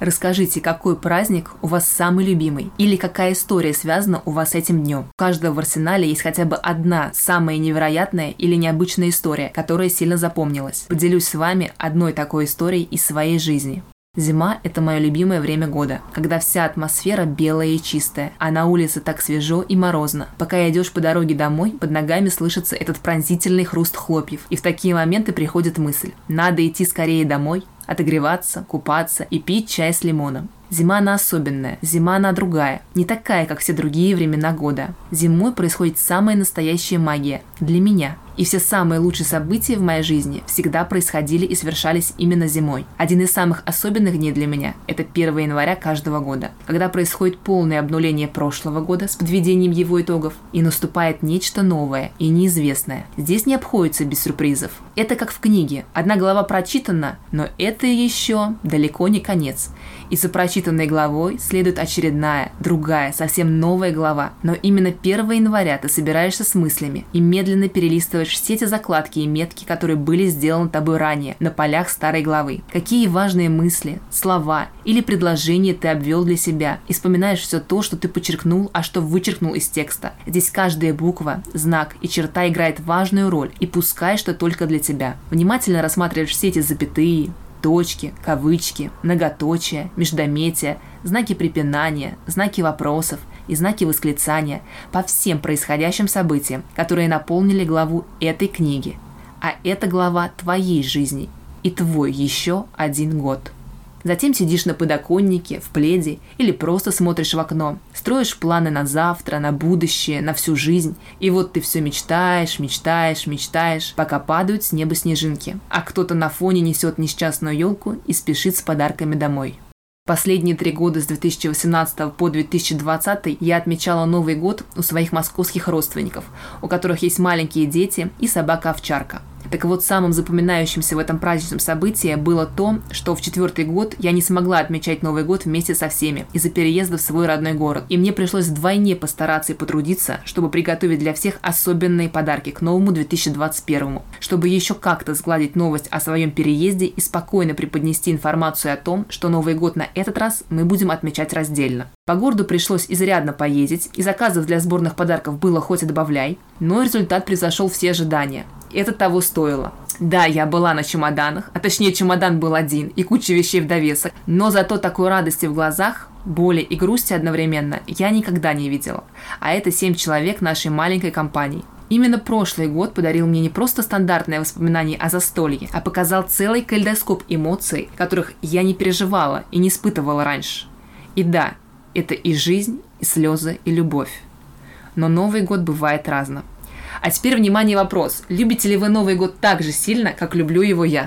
Расскажите, какой праздник у вас самый любимый или какая история связана у вас с этим днем. У каждого в арсенале есть хотя бы одна самая невероятная или необычная история, которая сильно запомнилась. Поделюсь с вами одной такой историей из своей жизни. Зима – это мое любимое время года, когда вся атмосфера белая и чистая, а на улице так свежо и морозно. Пока идешь по дороге домой, под ногами слышится этот пронзительный хруст хлопьев, и в такие моменты приходит мысль – надо идти скорее домой, отогреваться, купаться и пить чай с лимоном. Зима она особенная, зима она другая, не такая, как все другие времена года. Зимой происходит самая настоящая магия для меня – и все самые лучшие события в моей жизни всегда происходили и совершались именно зимой. Один из самых особенных дней для меня – это 1 января каждого года, когда происходит полное обнуление прошлого года с подведением его итогов, и наступает нечто новое и неизвестное. Здесь не обходится без сюрпризов. Это как в книге. Одна глава прочитана, но это еще далеко не конец. И за прочитанной главой следует очередная, другая, совсем новая глава. Но именно 1 января ты собираешься с мыслями и медленно перелистываешь вспоминаешь все эти закладки и метки, которые были сделаны тобой ранее на полях старой главы. Какие важные мысли, слова или предложения ты обвел для себя. И вспоминаешь все то, что ты подчеркнул, а что вычеркнул из текста. Здесь каждая буква, знак и черта играет важную роль, и пускай что только для тебя. Внимательно рассматриваешь все эти запятые, точки, кавычки, многоточия, междометия, знаки препинания, знаки вопросов и знаки восклицания по всем происходящим событиям, которые наполнили главу этой книги. А это глава твоей жизни и твой еще один год. Затем сидишь на подоконнике, в пледе или просто смотришь в окно, строишь планы на завтра, на будущее, на всю жизнь. И вот ты все мечтаешь, мечтаешь, мечтаешь, пока падают с неба снежинки. А кто-то на фоне несет несчастную елку и спешит с подарками домой. Последние три года с 2018 по 2020 я отмечала Новый год у своих московских родственников, у которых есть маленькие дети и собака-овчарка. Так вот, самым запоминающимся в этом праздничном событии было то, что в четвертый год я не смогла отмечать Новый год вместе со всеми из-за переезда в свой родной город. И мне пришлось вдвойне постараться и потрудиться, чтобы приготовить для всех особенные подарки к новому 2021, чтобы еще как-то сгладить новость о своем переезде и спокойно преподнести информацию о том, что Новый год на этот раз мы будем отмечать раздельно. По городу пришлось изрядно поездить, и заказов для сборных подарков было хоть и добавляй, но результат превзошел все ожидания – это того стоило. Да, я была на чемоданах, а точнее чемодан был один и куча вещей в довесок, но зато такой радости в глазах, боли и грусти одновременно я никогда не видела. А это семь человек нашей маленькой компании. Именно прошлый год подарил мне не просто стандартное воспоминание о застолье, а показал целый калейдоскоп эмоций, которых я не переживала и не испытывала раньше. И да, это и жизнь, и слезы, и любовь. Но Новый год бывает разным. А теперь, внимание, вопрос. Любите ли вы Новый год так же сильно, как люблю его я?